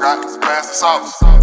Scott, pass the sauce.